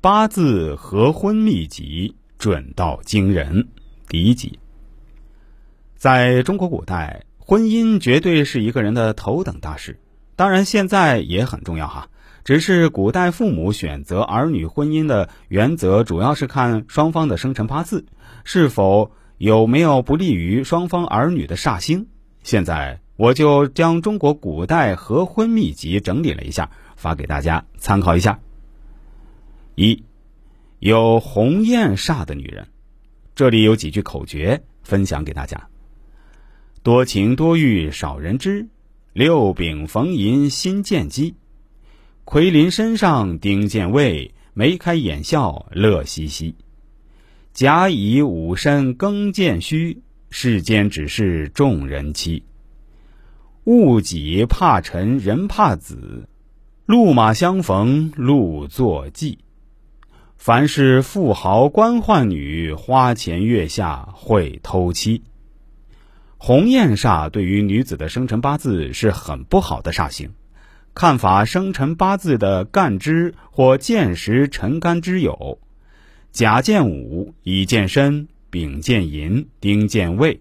八字合婚秘籍准到惊人。第一集，在中国古代，婚姻绝对是一个人的头等大事，当然现在也很重要哈。只是古代父母选择儿女婚姻的原则，主要是看双方的生辰八字是否有没有不利于双方儿女的煞星。现在我就将中国古代合婚秘籍整理了一下，发给大家参考一下。一有鸿雁煞的女人，这里有几句口诀分享给大家：多情多欲少人知，六柄逢迎心见机，奎林身上丁见位，眉开眼笑乐嘻嘻。甲乙午申庚见戌，世间只是众人妻。戊己怕辰人怕子，路马相逢路作记。凡是富豪官宦女，花前月下会偷妻。鸿雁煞对于女子的生辰八字是很不好的煞星。看法生辰八字的干支或见时辰干支有：甲见午，乙见申，丙见寅，丁见未，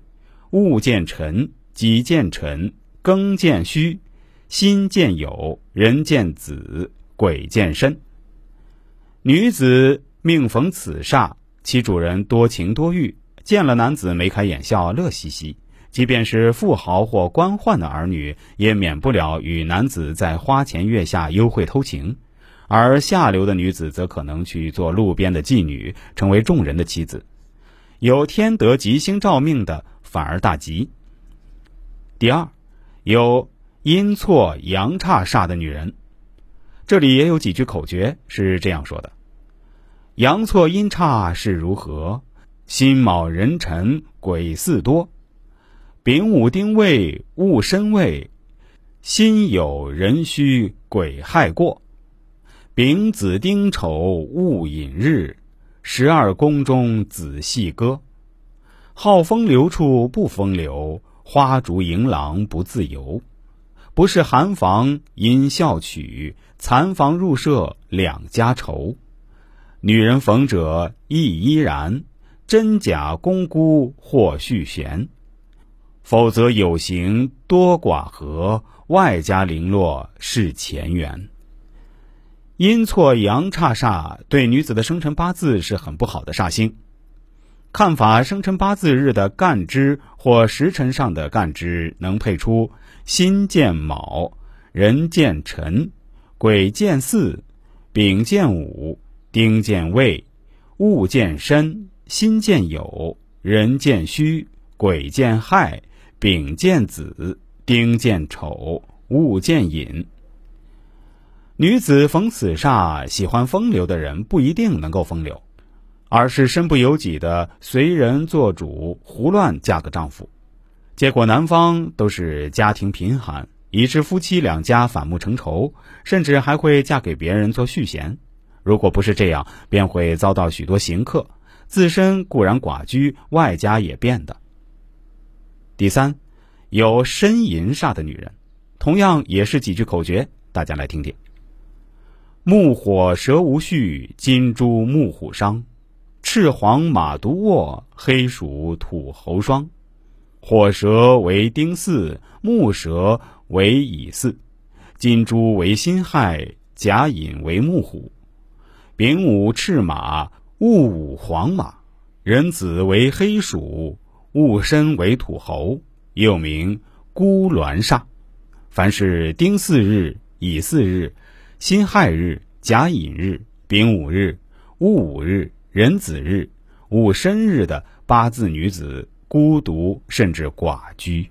戊见辰，己见辰，庚见戌，辛见酉，壬见子，癸见申。女子命逢此煞，其主人多情多欲，见了男子眉开眼笑，乐嘻嘻。即便是富豪或官宦的儿女，也免不了与男子在花前月下幽会偷情；而下流的女子则可能去做路边的妓女，成为众人的妻子。有天德吉星照命的，反而大吉。第二，有阴错阳差煞的女人，这里也有几句口诀是这样说的。阳错阴差是如何？辛卯壬辰癸巳多，丙午丁未戊申未，辛酉壬戌癸亥过，丙子丁丑戊寅日，十二宫中子细歌。好风流处不风流，花烛迎郎不自由。不是寒房因笑取，残房入舍两家愁。女人逢者亦依然，真假公姑或续弦。否则有形多寡合，外加零落是前缘。阴错阳差煞对女子的生辰八字是很不好的煞星。看法生辰八字日的干支或时辰上的干支能配出辛见卯，壬见辰，癸见巳，丙见午。丁见未，戊见申，辛见酉，壬见戌，癸见亥，丙见子，丁见丑，戊见寅。女子逢此煞，喜欢风流的人不一定能够风流，而是身不由己的随人做主，胡乱嫁个丈夫，结果男方都是家庭贫寒，以致夫妻两家反目成仇，甚至还会嫁给别人做续弦。如果不是这样，便会遭到许多刑克，自身固然寡居，外加也变的。第三，有呻吟煞的女人，同样也是几句口诀，大家来听听：木火蛇无序，金猪木虎伤，赤黄马独卧，黑鼠土猴双。火蛇为丁巳，木蛇为乙巳，金猪为辛亥，甲寅为木虎。丙午赤马，戊午黄马，壬子为黑鼠，戊申为土猴，又名孤鸾煞。凡是丁巳日、乙巳日、辛亥日、甲寅日、丙午日、戊午日、壬子日、戊申日的八字女子，孤独甚至寡居。